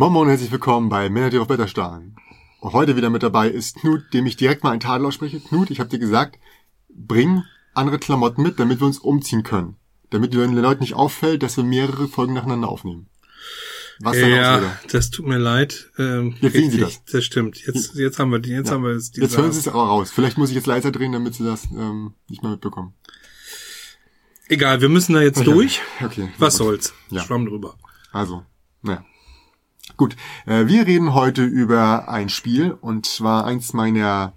Moin Moin und herzlich willkommen bei Männer, die auf Wetter starren. Und heute wieder mit dabei ist Knut, dem ich direkt mal einen Tadel ausspreche. Knut, ich habe dir gesagt, bring andere Klamotten mit, damit wir uns umziehen können. Damit den Leuten nicht auffällt, dass wir mehrere Folgen nacheinander aufnehmen. Was denn ja, das tut mir leid. Ähm, jetzt sehen Sie das. Das stimmt. Jetzt, jetzt haben wir, jetzt ja. haben wir es. Jetzt hören Sie es auch raus. Vielleicht muss ich jetzt leiser drehen, damit Sie das ähm, nicht mehr mitbekommen. Egal, wir müssen da jetzt okay. durch. Okay. Was gut. soll's? Ja. Schwamm drüber. Also, naja. Gut, äh, wir reden heute über ein Spiel und zwar eins meiner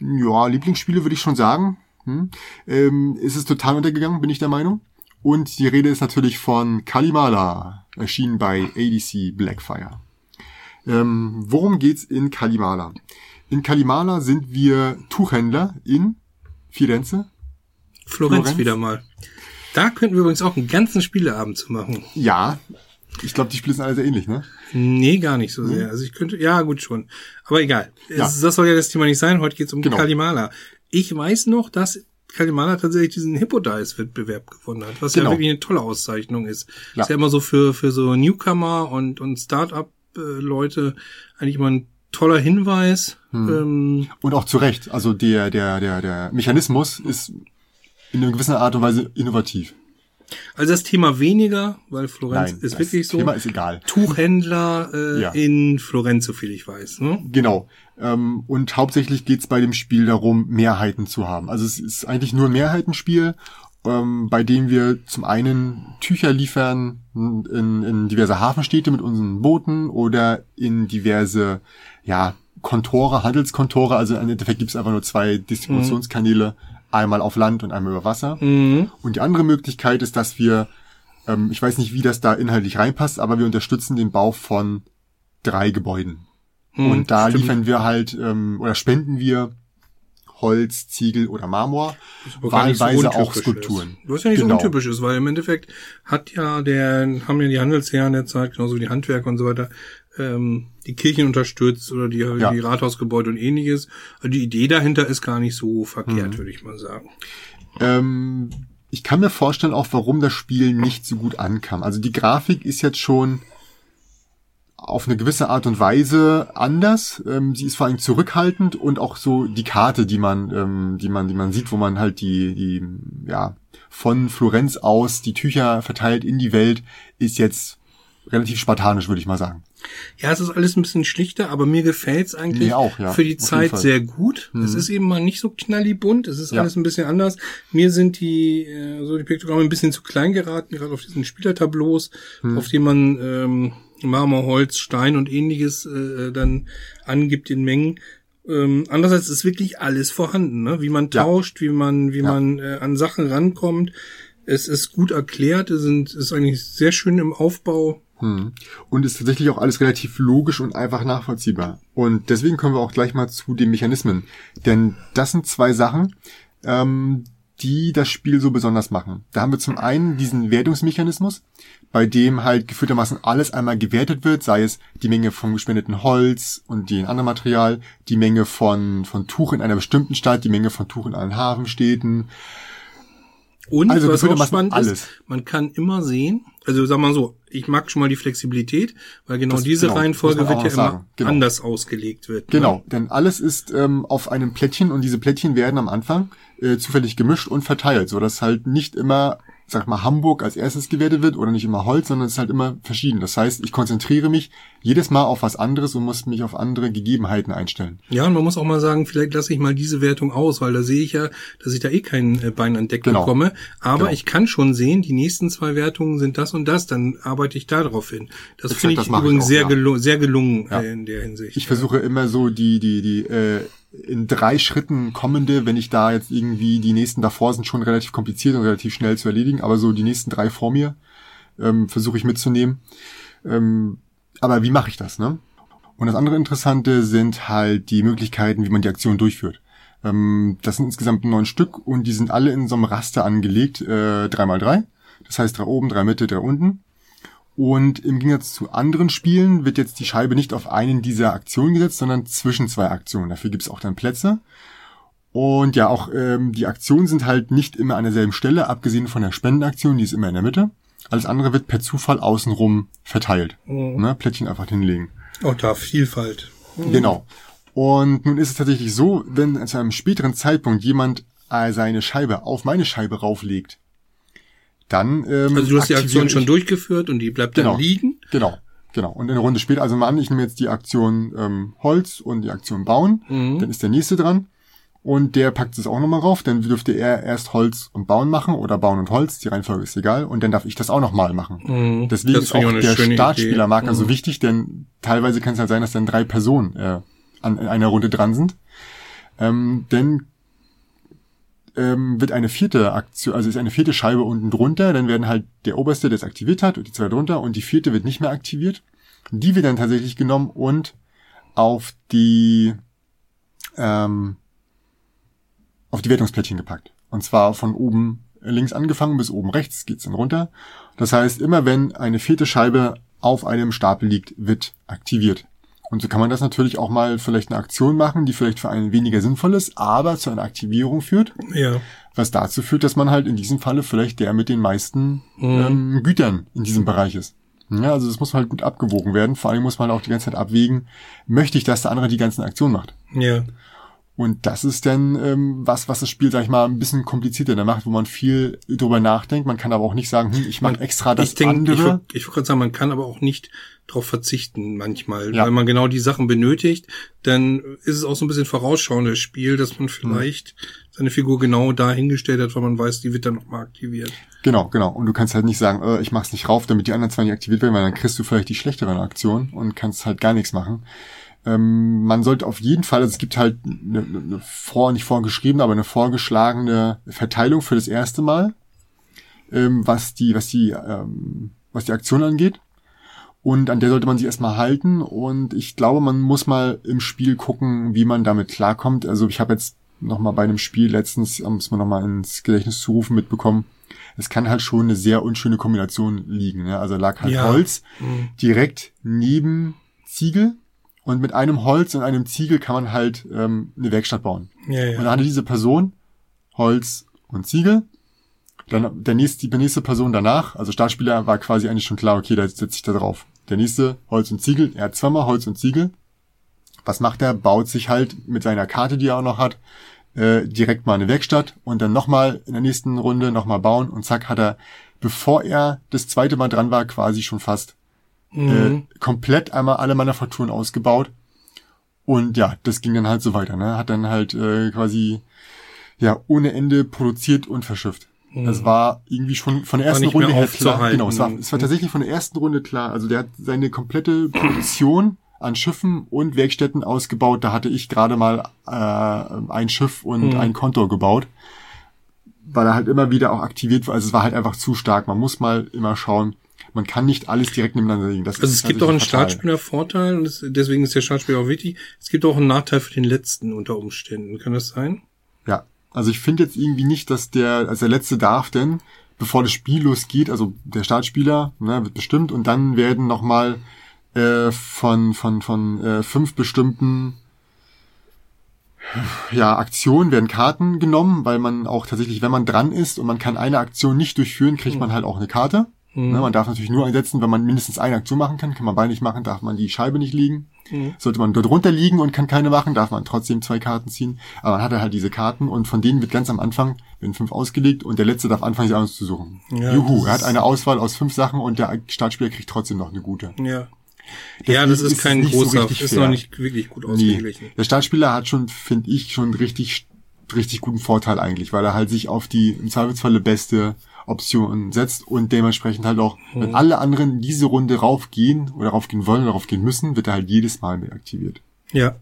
ja, Lieblingsspiele, würde ich schon sagen. Hm? Ähm, ist es total untergegangen, bin ich der Meinung. Und die Rede ist natürlich von Kalimala, erschienen bei ADC Blackfire. Ähm, worum geht's in Kalimala? In Kalimala sind wir Tuchhändler in Firenze. Florenz, Florenz wieder mal. Da könnten wir übrigens auch einen ganzen Spieleabend zu machen. Ja, ich glaube, die Spiele sind alle sehr ähnlich, ne? Nee, gar nicht so sehr. Also ich könnte, ja, gut schon. Aber egal. Ja. Es, das soll ja das Thema nicht sein. Heute geht es um genau. Kalimala. Ich weiß noch, dass Kalimala tatsächlich diesen Hippodice-Wettbewerb gewonnen hat, was genau. ja wirklich eine tolle Auszeichnung ist. Ja. Ist ja immer so für, für so Newcomer und, und Start-up-Leute eigentlich immer ein toller Hinweis. Hm. Ähm, und auch zu Recht. Also der, der, der, der Mechanismus ist in einer gewissen Art und Weise innovativ. Also das Thema weniger, weil Florenz Nein, ist wirklich so. Thema ist egal. Tuchhändler äh, ja. in Florenz, so viel ich weiß. Ne? Genau. Ähm, und hauptsächlich geht's bei dem Spiel darum, Mehrheiten zu haben. Also es ist eigentlich nur ein Mehrheitenspiel, ähm, bei dem wir zum einen Tücher liefern in, in diverse Hafenstädte mit unseren Booten oder in diverse, ja, Kontore, Handelskontore. Also im Endeffekt gibt's einfach nur zwei Distributionskanäle. Mhm einmal auf Land und einmal über Wasser. Mhm. Und die andere Möglichkeit ist, dass wir, ähm, ich weiß nicht, wie das da inhaltlich reinpasst, aber wir unterstützen den Bau von drei Gebäuden. Mhm, und da stimmt. liefern wir halt ähm, oder spenden wir Holz, Ziegel oder Marmor, wahlweise so auch Skulpturen. Ist. Was ja nicht genau. so untypisch ist, weil im Endeffekt hat ja der, haben ja die Handelsherren der Zeit, genauso wie die Handwerker und so weiter, ähm, die Kirchen unterstützt oder die, ja. die Rathausgebäude und ähnliches. Also die Idee dahinter ist gar nicht so verkehrt, mhm. würde ich mal sagen. Ähm, ich kann mir vorstellen auch, warum das Spiel nicht so gut ankam. Also die Grafik ist jetzt schon auf eine gewisse Art und Weise anders. Ähm, sie ist vor allem zurückhaltend und auch so die Karte, die man, ähm, die man, die man sieht, wo man halt die, die, ja, von Florenz aus die Tücher verteilt in die Welt, ist jetzt relativ spartanisch, würde ich mal sagen. Ja, es ist alles ein bisschen schlichter, aber mir gefällt's eigentlich auch, ja, für die Zeit sehr gut. Mhm. Es ist eben mal nicht so knallibunt, es ist ja. alles ein bisschen anders. Mir sind die äh, so die Piktogramme ein bisschen zu klein geraten, gerade auf diesen Spielertableaus, mhm. auf denen man ähm, Marmor, Holz, Stein und ähnliches äh, dann angibt in Mengen. Ähm, andererseits ist wirklich alles vorhanden, ne? wie man tauscht, ja. wie man, wie man äh, an Sachen rankommt. Es ist gut erklärt, es sind, ist eigentlich sehr schön im Aufbau. Hm. Und ist tatsächlich auch alles relativ logisch und einfach nachvollziehbar. Und deswegen kommen wir auch gleich mal zu den Mechanismen. Denn das sind zwei Sachen, ähm, die das Spiel so besonders machen. Da haben wir zum einen diesen Wertungsmechanismus, bei dem halt geführtermaßen alles einmal gewertet wird, sei es die Menge vom gespendeten Holz und den anderen Material, die Menge von, von Tuch in einer bestimmten Stadt, die Menge von Tuch in allen Hafenstädten, und also was auch spannend alles. ist, man kann immer sehen, also sag mal so, ich mag schon mal die Flexibilität, weil genau das, diese genau, Reihenfolge wird ja immer genau. anders ausgelegt wird. Ne? Genau, ne? denn alles ist ähm, auf einem Plättchen und diese Plättchen werden am Anfang äh, zufällig gemischt und verteilt, so dass halt nicht immer sag mal, Hamburg als erstes gewertet wird oder nicht immer Holz, sondern es ist halt immer verschieden. Das heißt, ich konzentriere mich jedes Mal auf was anderes und muss mich auf andere Gegebenheiten einstellen. Ja, und man muss auch mal sagen, vielleicht lasse ich mal diese Wertung aus, weil da sehe ich ja, dass ich da eh kein äh, Bein an Deck genau. bekomme. Aber genau. ich kann schon sehen, die nächsten zwei Wertungen sind das und das, dann arbeite ich da drauf hin. Das finde ich übrigens ich auch, sehr, ja. gelu sehr gelungen ja. in der Hinsicht. Ich ja. versuche immer so die, die, die, äh, in drei Schritten kommende, wenn ich da jetzt irgendwie die nächsten davor sind schon relativ kompliziert und relativ schnell zu erledigen, aber so die nächsten drei vor mir ähm, versuche ich mitzunehmen. Ähm, aber wie mache ich das, ne? Und das andere Interessante sind halt die Möglichkeiten, wie man die Aktion durchführt. Ähm, das sind insgesamt neun Stück und die sind alle in so einem Raster angelegt, äh, drei mal drei. Das heißt drei oben, drei Mitte, drei unten. Und im Gegensatz zu anderen Spielen wird jetzt die Scheibe nicht auf einen dieser Aktionen gesetzt, sondern zwischen zwei Aktionen. Dafür gibt es auch dann Plätze. Und ja, auch ähm, die Aktionen sind halt nicht immer an derselben Stelle, abgesehen von der Spendenaktion, die ist immer in der Mitte. Alles andere wird per Zufall außenrum verteilt. Mhm. Ne? Plättchen einfach hinlegen. Auch da Vielfalt. Mhm. Genau. Und nun ist es tatsächlich so, wenn zu einem späteren Zeitpunkt jemand äh, seine Scheibe auf meine Scheibe rauflegt, dann ähm, Also du hast die Aktion schon durchgeführt und die bleibt genau, dann liegen? Genau, genau. Und eine Runde später, also mal an, ich nehme jetzt die Aktion ähm, Holz und die Aktion Bauen, mhm. dann ist der nächste dran und der packt es auch nochmal rauf, dann dürfte er erst Holz und Bauen machen oder Bauen und Holz, die Reihenfolge ist egal, und dann darf ich das auch nochmal machen. Mhm, Deswegen ist auch der Startspielermarker mhm. so wichtig, denn teilweise kann es halt sein, dass dann drei Personen äh, an in einer Runde dran sind. Ähm, denn ähm, wird eine vierte Aktion, also ist eine vierte Scheibe unten drunter, dann werden halt der oberste, der es aktiviert hat, und die zwei drunter, und die vierte wird nicht mehr aktiviert. Die wird dann tatsächlich genommen und auf die ähm, auf die Wertungsplättchen gepackt. Und zwar von oben links angefangen bis oben rechts geht's dann runter. Das heißt, immer wenn eine vierte Scheibe auf einem Stapel liegt, wird aktiviert. Und so kann man das natürlich auch mal vielleicht eine Aktion machen, die vielleicht für einen weniger sinnvoll ist, aber zu einer Aktivierung führt. Ja. Was dazu führt, dass man halt in diesem Falle vielleicht der mit den meisten mhm. ähm, Gütern in diesem Bereich ist. Ja, also das muss halt gut abgewogen werden. Vor allem muss man auch die ganze Zeit abwägen, möchte ich, dass der andere die ganzen Aktionen macht. Ja. Und das ist dann ähm, was, was das Spiel, sag ich mal, ein bisschen komplizierter macht, wo man viel drüber nachdenkt. Man kann aber auch nicht sagen, hm, ich mache extra das ich denk, andere. Ich würde würd gerade sagen, man kann aber auch nicht darauf verzichten manchmal. Ja. Wenn man genau die Sachen benötigt, dann ist es auch so ein bisschen vorausschauendes Spiel, dass man vielleicht hm. seine Figur genau da hingestellt hat, weil man weiß, die wird dann nochmal aktiviert. Genau, genau. Und du kannst halt nicht sagen, äh, ich mach's nicht rauf, damit die anderen zwei nicht aktiviert werden, weil dann kriegst du vielleicht die schlechteren Aktionen und kannst halt gar nichts machen. Ähm, man sollte auf jeden Fall, also es gibt halt eine, eine vor, nicht vorgeschriebene, aber eine vorgeschlagene Verteilung für das erste Mal, ähm, was die, was die, ähm, was die Aktion angeht. Und an der sollte man sich erstmal halten. Und ich glaube, man muss mal im Spiel gucken, wie man damit klarkommt. Also ich habe jetzt noch mal bei einem Spiel letztens, um es mir noch mal ins Gedächtnis zu rufen, mitbekommen. Es kann halt schon eine sehr unschöne Kombination liegen. Ne? Also lag halt ja. Holz mhm. direkt neben Ziegel und mit einem Holz und einem Ziegel kann man halt ähm, eine Werkstatt bauen. Ja, ja. Und dann hatte diese Person Holz und Ziegel. Dann der nächste, die nächste Person danach, also Startspieler, war quasi eigentlich schon klar, okay, da setze ich da drauf. Der nächste Holz und Ziegel, er hat zweimal Holz und Ziegel. Was macht er? Baut sich halt mit seiner Karte, die er auch noch hat, äh, direkt mal eine Werkstatt und dann nochmal in der nächsten Runde nochmal bauen und zack hat er, bevor er das zweite Mal dran war, quasi schon fast mhm. äh, komplett einmal alle Manufakturen ausgebaut. Und ja, das ging dann halt so weiter. Ne? Hat dann halt äh, quasi ja ohne Ende produziert und verschifft. Mhm. Das war irgendwie schon von der ersten Runde her klar. Genau, es war, es war tatsächlich von der ersten Runde klar. Also der hat seine komplette Produktion an Schiffen und Werkstätten ausgebaut. Da hatte ich gerade mal äh, ein Schiff und mhm. ein Kontor gebaut, weil er halt immer wieder auch aktiviert war. Also es war halt einfach zu stark. Man muss mal immer schauen, man kann nicht alles direkt nebeneinander legen. Das also es gibt auch einen Startspielervorteil und deswegen ist der Startspieler auch wichtig. Es gibt auch einen Nachteil für den letzten unter Umständen. Kann das sein? Ja, also ich finde jetzt irgendwie nicht, dass der, also der letzte darf denn, bevor das Spiel losgeht, also der Startspieler ne, wird bestimmt und dann werden nochmal äh, von von von äh, fünf bestimmten ja, Aktionen werden Karten genommen, weil man auch tatsächlich, wenn man dran ist und man kann eine Aktion nicht durchführen, kriegt man halt auch eine Karte. Mhm. Ne, man darf natürlich nur einsetzen, wenn man mindestens eine Aktion machen kann. Kann man beide nicht machen, darf man die Scheibe nicht liegen. Mhm. Sollte man dort runter liegen und kann keine machen, darf man trotzdem zwei Karten ziehen. Aber man hat halt diese Karten und von denen wird ganz am Anfang, werden fünf ausgelegt und der letzte darf anfangen, sich zu suchen. Ja, Juhu, er hat eine Auswahl aus fünf Sachen und der Startspieler kriegt trotzdem noch eine gute. Ja. Das ja, das ist, ist kein großer, so ist noch nicht wirklich gut ausgeglichen. Nee. Der Startspieler hat schon, finde ich, schon richtig, richtig guten Vorteil eigentlich, weil er halt sich auf die im Zweifelsfalle beste Option setzt und dementsprechend halt auch, mhm. wenn alle anderen diese Runde raufgehen oder raufgehen wollen oder raufgehen müssen, wird er halt jedes Mal mehr aktiviert. Ja.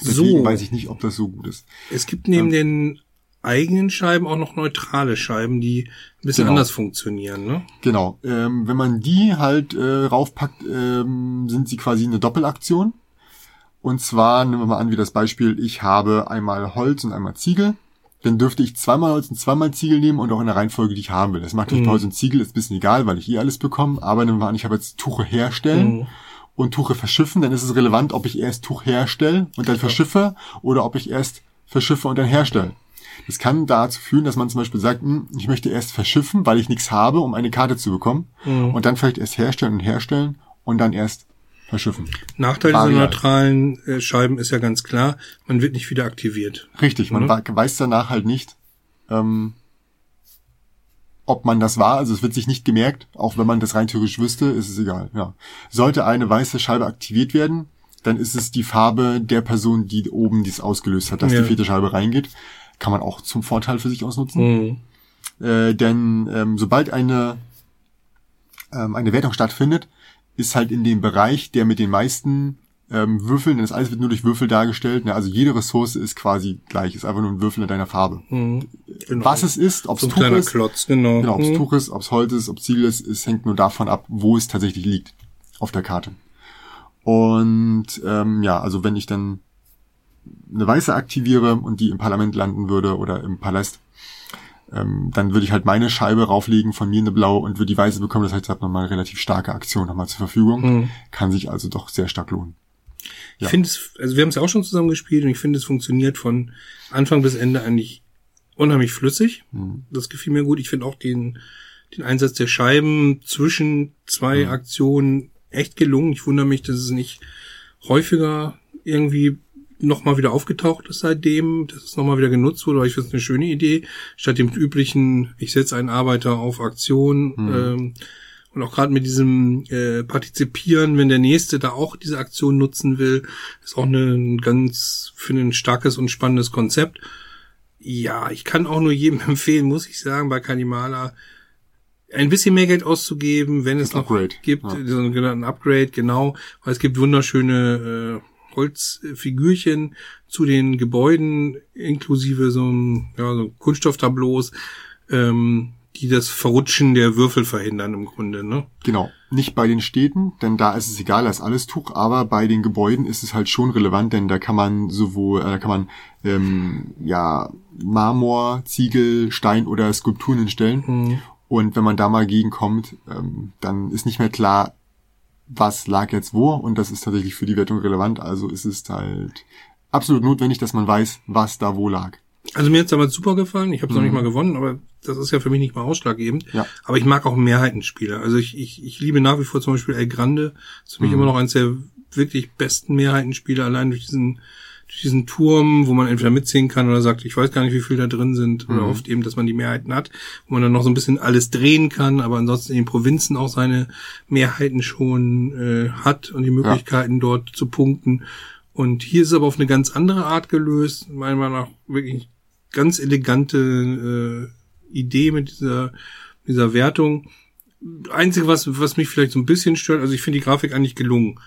Deswegen so. weiß ich nicht, ob das so gut ist. Es gibt neben ähm, den eigenen Scheiben auch noch neutrale Scheiben, die ein bisschen genau. anders funktionieren, ne? Genau. Ähm, wenn man die halt äh, raufpackt, ähm, sind sie quasi eine Doppelaktion. Und zwar, nehmen wir mal an, wie das Beispiel, ich habe einmal Holz und einmal Ziegel dann dürfte ich zweimal Holz und zweimal Ziegel nehmen und auch in der Reihenfolge, die ich haben will. Das macht mhm. Holz und Ziegel ist ein bisschen egal, weil ich eh alles bekomme, aber nehmen wir an, ich habe jetzt Tuche herstellen mhm. und Tuche verschiffen, dann ist es relevant, ob ich erst Tuch herstelle und dann verschiffe oder ob ich erst verschiffe und dann herstelle. Das kann dazu führen, dass man zum Beispiel sagt, hm, ich möchte erst verschiffen, weil ich nichts habe, um eine Karte zu bekommen. Mhm. Und dann vielleicht erst herstellen und herstellen und dann erst verschiffen. Nachteil dieser neutralen äh, Scheiben ist ja ganz klar, man wird nicht wieder aktiviert. Richtig, man mhm. weiß danach halt nicht, ähm, ob man das war. Also es wird sich nicht gemerkt, auch wenn man das rein theoretisch wüsste, ist es egal. Ja. Sollte eine weiße Scheibe aktiviert werden, dann ist es die Farbe der Person, die oben dies ausgelöst hat, dass ja. die vierte Scheibe reingeht. Kann man auch zum Vorteil für sich ausnutzen. Mhm. Äh, denn ähm, sobald eine, ähm, eine Wertung stattfindet, ist halt in dem Bereich, der mit den meisten ähm, Würfeln, denn das alles wird nur durch Würfel dargestellt. Ne? Also jede Ressource ist quasi gleich, ist einfach nur ein Würfel in deiner Farbe. Mhm, genau. Was es ist, ob es so Tuch ist, Klotz, genau. Genau, ob es mhm. Tuch ist, ob es Holz ist, ob es Ziel ist, es hängt nur davon ab, wo es tatsächlich liegt auf der Karte. Und ähm, ja, also wenn ich dann eine Weiße aktiviere und die im Parlament landen würde oder im Palast, ähm, dann würde ich halt meine Scheibe rauflegen von mir eine blaue und würde die Weiße bekommen. Das heißt, ich habe nochmal eine relativ starke Aktion nochmal zur Verfügung. Mhm. Kann sich also doch sehr stark lohnen. Ja. Ich finde es, also wir haben es ja auch schon zusammen gespielt und ich finde, es funktioniert von Anfang bis Ende eigentlich unheimlich flüssig. Mhm. Das gefiel mir gut. Ich finde auch den, den Einsatz der Scheiben zwischen zwei mhm. Aktionen echt gelungen. Ich wundere mich, dass es nicht häufiger irgendwie nochmal wieder aufgetaucht ist seitdem, dass es nochmal wieder genutzt wurde, weil ich finde es eine schöne Idee. Statt dem üblichen, ich setze einen Arbeiter auf Aktion mhm. ähm, und auch gerade mit diesem äh, Partizipieren, wenn der Nächste da auch diese Aktion nutzen will, ist auch ein ganz, finde ein starkes und spannendes Konzept. Ja, ich kann auch nur jedem empfehlen, muss ich sagen, bei Kanimala, ein bisschen mehr Geld auszugeben, wenn es noch Upgrade. gibt, ja. so einen genannten Upgrade, genau, weil es gibt wunderschöne äh, Holzfigürchen zu den Gebäuden, inklusive so, ein, ja, so Kunststofftableaus, ähm, die das Verrutschen der Würfel verhindern im Grunde, ne? Genau. Nicht bei den Städten, denn da ist es egal, da ist alles Tuch, aber bei den Gebäuden ist es halt schon relevant, denn da kann man sowohl, äh, da kann man ähm, ja Marmor, Ziegel, Stein oder Skulpturen hinstellen. Mhm. Und wenn man da mal gegenkommt, ähm, dann ist nicht mehr klar, was lag jetzt wo und das ist tatsächlich für die Wertung relevant. Also ist es halt absolut notwendig, dass man weiß, was da wo lag. Also mir hat's damals super gefallen. Ich habe es mhm. noch nicht mhm. mal gewonnen, aber das ist ja für mich nicht mal ausschlaggebend. Ja. Aber ich mag auch Mehrheitenspiele. Also ich, ich, ich liebe nach wie vor zum Beispiel El Grande. Das ist für mich mhm. immer noch eines der wirklich besten Mehrheitenspiele, allein durch diesen diesen Turm, wo man entweder mitziehen kann oder sagt, ich weiß gar nicht, wie viel da drin sind, oder mhm. oft eben, dass man die Mehrheiten hat, wo man dann noch so ein bisschen alles drehen kann, aber ansonsten in den Provinzen auch seine Mehrheiten schon äh, hat und die Möglichkeiten ja. dort zu punkten. Und hier ist es aber auf eine ganz andere Art gelöst, meiner Meinung nach wirklich ganz elegante äh, Idee mit dieser, dieser Wertung. Einzige, was, was mich vielleicht so ein bisschen stört, also ich finde die Grafik eigentlich gelungen.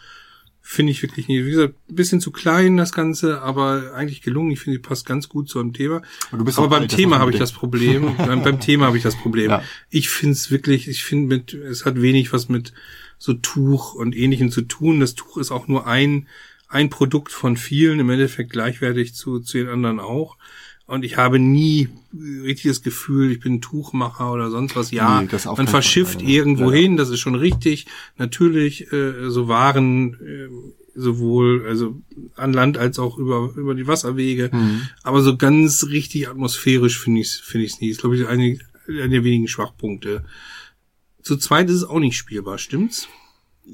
Finde ich wirklich nicht. Wie gesagt, ein bisschen zu klein das Ganze, aber eigentlich gelungen. Ich finde, die passt ganz gut zu einem Thema. aber beim alt, Thema habe ich das Problem. beim, Thema habe ich das Problem. Ich finde es wirklich, ich finde mit, es hat wenig was mit so Tuch und ähnlichem zu tun. Das Tuch ist auch nur ein, ein Produkt von vielen, im Endeffekt gleichwertig zu, zu den anderen auch. Und ich habe nie richtig das Gefühl, ich bin Tuchmacher oder sonst was. Ja, nee, man verschifft Fall, irgendwo ja. hin, das ist schon richtig. Natürlich, äh, so Waren äh, sowohl also an Land als auch über über die Wasserwege. Mhm. Aber so ganz richtig atmosphärisch finde ich finde ich es nie. Das ist glaube ich eine, eine der wenigen Schwachpunkte. Zu zweit ist es auch nicht spielbar, stimmt's?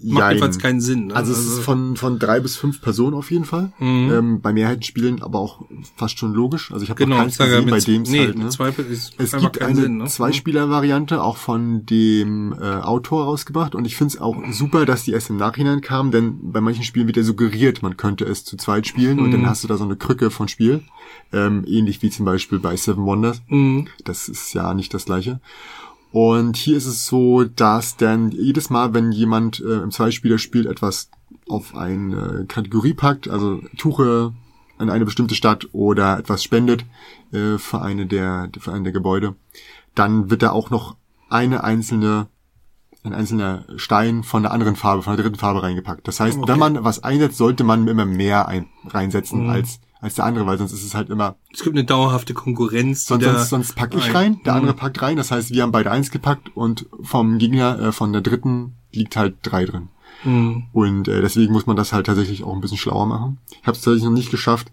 Macht jedenfalls keinen Sinn. Ne? Also es also ist von, von drei bis fünf Personen auf jeden Fall. Mhm. Ähm, bei Mehrheitsspielen aber auch fast schon logisch. Also ich habe genau, noch keins gesehen, bei dem nee, halt, ne? es gibt eine Sinn, ne? Zweispieler-Variante auch von dem äh, Autor rausgebracht und ich finde es auch super, dass die erst im Nachhinein kam, denn bei manchen Spielen wird ja suggeriert, man könnte es zu zweit spielen mhm. und dann mhm. hast du da so eine Krücke von Spiel. Ähm, ähnlich wie zum Beispiel bei Seven Wonders. Mhm. Das ist ja nicht das gleiche. Und hier ist es so, dass dann jedes Mal, wenn jemand äh, im Zweispieler spielt, etwas auf eine Kategorie packt, also Tuche an eine bestimmte Stadt oder etwas spendet äh, für eine der für eine der Gebäude, dann wird da auch noch eine einzelne ein einzelner Stein von einer anderen Farbe, von der dritten Farbe reingepackt. Das heißt, okay. wenn man was einsetzt, sollte man immer mehr ein, reinsetzen mhm. als als der andere, weil sonst ist es halt immer. Es gibt eine dauerhafte Konkurrenz. Sonst, sonst, sonst pack ich rein, der mhm. andere packt rein. Das heißt, wir haben beide eins gepackt und vom Gegner, äh, von der dritten, liegt halt drei drin. Mhm. Und äh, deswegen muss man das halt tatsächlich auch ein bisschen schlauer machen. Ich habe es tatsächlich noch nicht geschafft,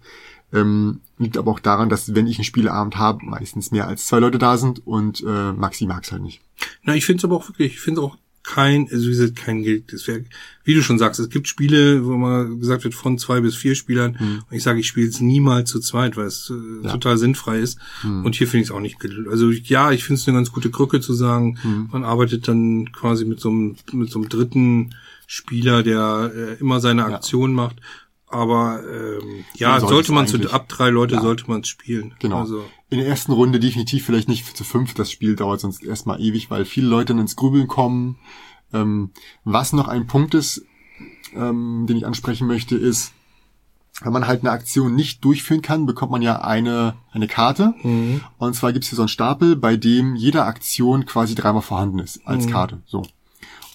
Ähm, liegt aber auch daran, dass wenn ich einen Spieleabend habe, meistens mehr als zwei Leute da sind und äh, Maxi mag's halt nicht. Na, ich finde es aber auch wirklich, ich finde auch kein, also wie gesagt, kein Geld. Das wäre, wie du schon sagst, es gibt Spiele, wo man gesagt wird von zwei bis vier Spielern. Mhm. Und ich sage, ich spiele es niemals zu zweit, weil es äh, ja. total sinnfrei ist. Mhm. Und hier finde ich es auch nicht. Also ja, ich finde es eine ganz gute Krücke zu sagen, mhm. man arbeitet dann quasi mit so einem mit so einem dritten Spieler, der äh, immer seine Aktion ja. macht. Aber ähm, ja, sollte man zu ab drei Leute ja. sollte man es spielen. Genau. Also. In der ersten Runde definitiv vielleicht nicht zu fünf. Das Spiel dauert sonst erstmal ewig, weil viele Leute ins Grübeln kommen. Ähm, was noch ein Punkt ist, ähm, den ich ansprechen möchte, ist, wenn man halt eine Aktion nicht durchführen kann, bekommt man ja eine, eine Karte. Mhm. Und zwar gibt es hier so einen Stapel, bei dem jede Aktion quasi dreimal vorhanden ist als mhm. Karte. So.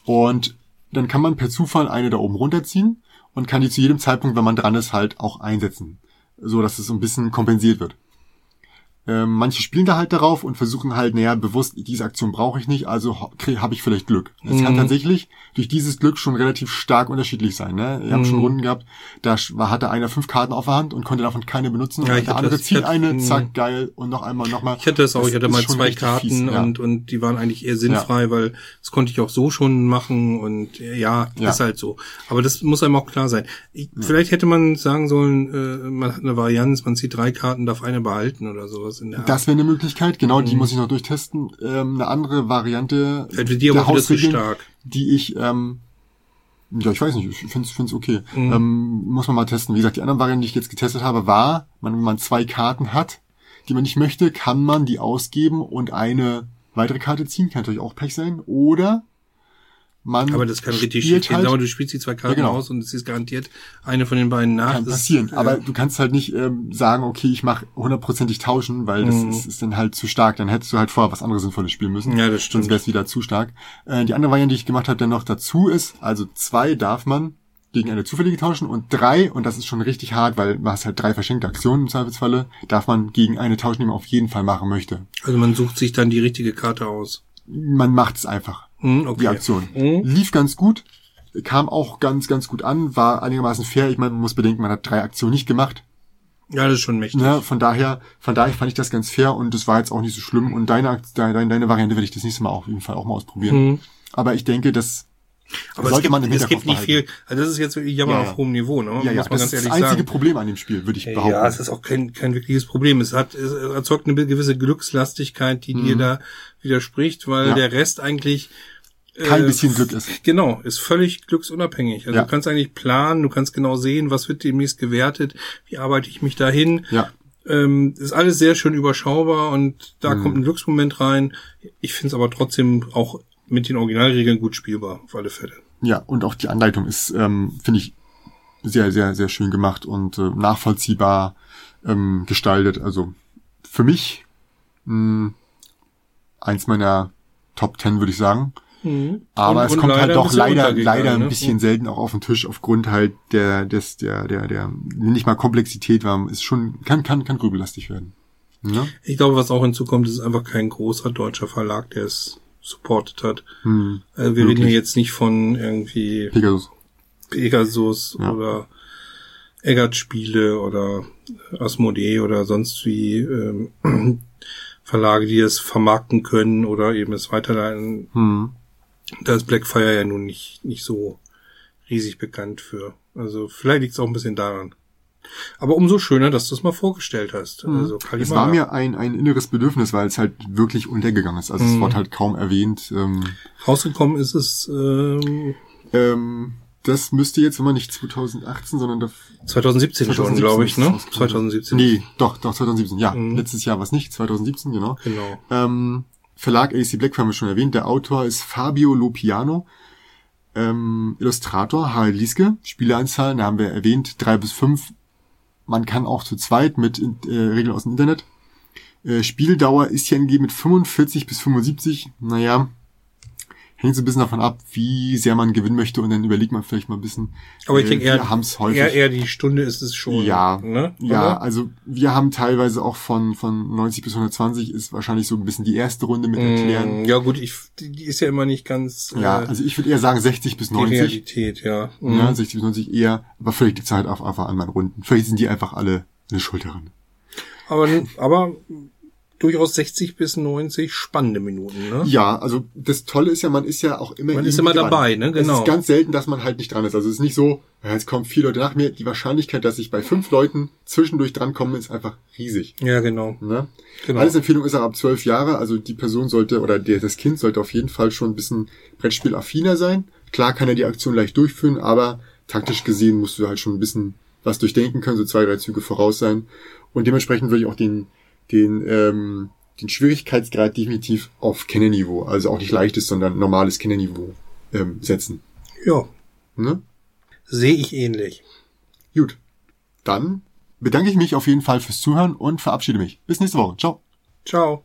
Und dann kann man per Zufall eine da oben runterziehen und kann die zu jedem Zeitpunkt, wenn man dran ist, halt auch einsetzen. So dass es so ein bisschen kompensiert wird. Ähm, manche spielen da halt darauf und versuchen halt, naja, bewusst, diese Aktion brauche ich nicht, also habe ich vielleicht Glück. Es mhm. kann tatsächlich durch dieses Glück schon relativ stark unterschiedlich sein. Ne? Wir mhm. haben schon Runden gehabt, da hatte einer fünf Karten auf der Hand und konnte davon keine benutzen. Ja, und der andere zieht eine, zack, geil, und noch einmal, nochmal. Ich hatte das auch, das ich hatte mal zwei Karten fies, ja. und, und die waren eigentlich eher sinnfrei, ja. weil das konnte ich auch so schon machen und ja, ja, ist halt so. Aber das muss einem auch klar sein. Ich, vielleicht hätte man sagen sollen, äh, man hat eine Varianz, man zieht drei Karten, darf eine behalten oder sowas sowas in der Art. Das wäre eine Möglichkeit, genau, die mhm. muss ich noch durchtesten. Ähm, eine andere Variante die der Hausregeln, die ich, ähm, ja, ich weiß nicht, ich finde es okay. Mhm. Ähm, muss man mal testen. Wie gesagt, die anderen Varianten, die ich jetzt getestet habe, war, man, wenn man zwei Karten hat, die man nicht möchte, kann man die ausgeben und eine weitere Karte ziehen. Kann natürlich auch Pech sein. Oder man aber das kann richtig schief gehen. Halt, du spielst die zwei Karten ja, genau. aus und es ist garantiert eine von den beiden nach. Kann passieren. Ist, äh, aber du kannst halt nicht ähm, sagen, okay, ich mache hundertprozentig tauschen, weil das mhm. ist, ist, dann halt zu stark. Dann hättest du halt vorher was anderes Sinnvolles spielen müssen. Ja, das stimmt. Sonst wäre es wieder zu stark. Äh, die andere Variante, die ich gemacht habe, dann noch dazu ist, also zwei darf man gegen eine zufällige tauschen und drei, und das ist schon richtig hart, weil man hast halt drei verschenkte Aktionen im Zweifelsfalle, darf man gegen eine tauschen, die man auf jeden Fall machen möchte. Also man sucht sich dann die richtige Karte aus. Man macht es einfach. Mhm, okay. Die Aktion. Mhm. Lief ganz gut, kam auch ganz, ganz gut an, war einigermaßen fair. Ich meine, man muss bedenken, man hat drei Aktionen nicht gemacht. Ja, das ist schon mächtig. Ja, von daher, von daher fand ich das ganz fair und das war jetzt auch nicht so schlimm. Und deine, deine, deine Variante werde ich das nächste Mal auf jeden Fall auch mal ausprobieren. Mhm. Aber ich denke, dass aber sollte es gibt, man im es gibt nicht viel, also das ist jetzt wirklich Jammer ja, auf hohem Niveau, ne? Ja, ja, muss man das ganz ist das einzige sagen. Problem an dem Spiel, würde ich behaupten. Ja, es ist auch kein, kein wirkliches Problem. Es hat, es erzeugt eine gewisse Glückslastigkeit, die mhm. dir da widerspricht, weil ja. der Rest eigentlich kein äh, bisschen Glück ist. Genau, ist völlig glücksunabhängig. Also ja. du kannst eigentlich planen, du kannst genau sehen, was wird demnächst gewertet, wie arbeite ich mich dahin. Ja. Ähm, ist alles sehr schön überschaubar und da mhm. kommt ein Glücksmoment rein. Ich finde es aber trotzdem auch mit den Originalregeln gut spielbar, auf alle Fälle. Ja, und auch die Anleitung ist, ähm, finde ich, sehr, sehr, sehr schön gemacht und äh, nachvollziehbar ähm, gestaltet. Also für mich mh, eins meiner Top Ten, würde ich sagen. Mhm. Aber und, es und kommt halt doch leider, leider ne? ein bisschen mhm. selten auch auf den Tisch aufgrund halt der, des, der, der, der, nicht mal Komplexität, war, ist schon, kann, kann, kann grübelastig werden. Ja? Ich glaube, was auch hinzukommt, ist einfach kein großer deutscher Verlag, der es supportet hat. Hm, also wir wirklich? reden ja jetzt nicht von irgendwie Pegasus, Pegasus ja. oder Eggert-Spiele oder Asmodee oder sonst wie ähm, Verlage, die es vermarkten können oder eben es weiterleiten. Hm. Da ist Blackfire ja nun nicht, nicht so riesig bekannt für. Also vielleicht liegt es auch ein bisschen daran. Aber umso schöner, dass du es mal vorgestellt hast. Mhm. Also es war mir ein, ein inneres Bedürfnis, weil es halt wirklich untergegangen ist. Also mhm. es wurde halt kaum erwähnt. Ähm, Rausgekommen ist es. Ähm, ähm, das müsste jetzt, man nicht 2018, sondern 2017, 2017 schon, glaube ich, ne? 2017. Nee, doch, doch 2017. Ja, mhm. letztes Jahr war es nicht, 2017, genau. Genau. Ähm, Verlag AC Black haben wir schon erwähnt. Der Autor ist Fabio Lopiano. Ähm, Illustrator Harald Lieske. Spieleanzahl, haben wir erwähnt, drei bis fünf. Man kann auch zu zweit mit äh, Regeln aus dem Internet. Äh, Spieldauer ist hier angegeben mit 45 bis 75. Naja, hängt so ein bisschen davon ab, wie sehr man gewinnen möchte und dann überlegt man vielleicht mal ein bisschen. Aber ich äh, denke, eher, häufig, eher, eher die Stunde ist es schon. Ja, ne? ja, also wir haben teilweise auch von, von 90 bis 120 ist wahrscheinlich so ein bisschen die erste Runde mit erklären. Mm, ja gut, ich, die ist ja immer nicht ganz. Ja, äh, also ich würde eher sagen 60 bis 90. Die Realität, ja. Mhm. Ja, 60 bis 90 eher, aber vielleicht die Zeit auf einfach an meinen Runden. Vielleicht sind die einfach alle eine Schulterin. Aber, aber durchaus 60 bis 90 spannende Minuten, ne? Ja, also das Tolle ist ja, man ist ja auch immer Man ist immer dran. dabei, ne? Genau. Es ist ganz selten, dass man halt nicht dran ist. Also es ist nicht so, jetzt kommen vier Leute nach mir. Die Wahrscheinlichkeit, dass ich bei fünf Leuten zwischendurch drankomme, ist einfach riesig. Ja, genau. Ne? Genau. Alles Empfehlung ist auch ab zwölf Jahre. Also die Person sollte oder der, das Kind sollte auf jeden Fall schon ein bisschen Brettspielaffiner sein. Klar kann er die Aktion leicht durchführen, aber taktisch gesehen musst du halt schon ein bisschen was durchdenken können, so zwei, drei Züge voraus sein. Und dementsprechend würde ich auch den, den, ähm, den Schwierigkeitsgrad definitiv auf Kennerniveau, also auch nicht leichtes, sondern normales Kennerniveau ähm, setzen. Ja, Ne? sehe ich ähnlich. Gut. Dann bedanke ich mich auf jeden Fall fürs Zuhören und verabschiede mich. Bis nächste Woche. Ciao. Ciao.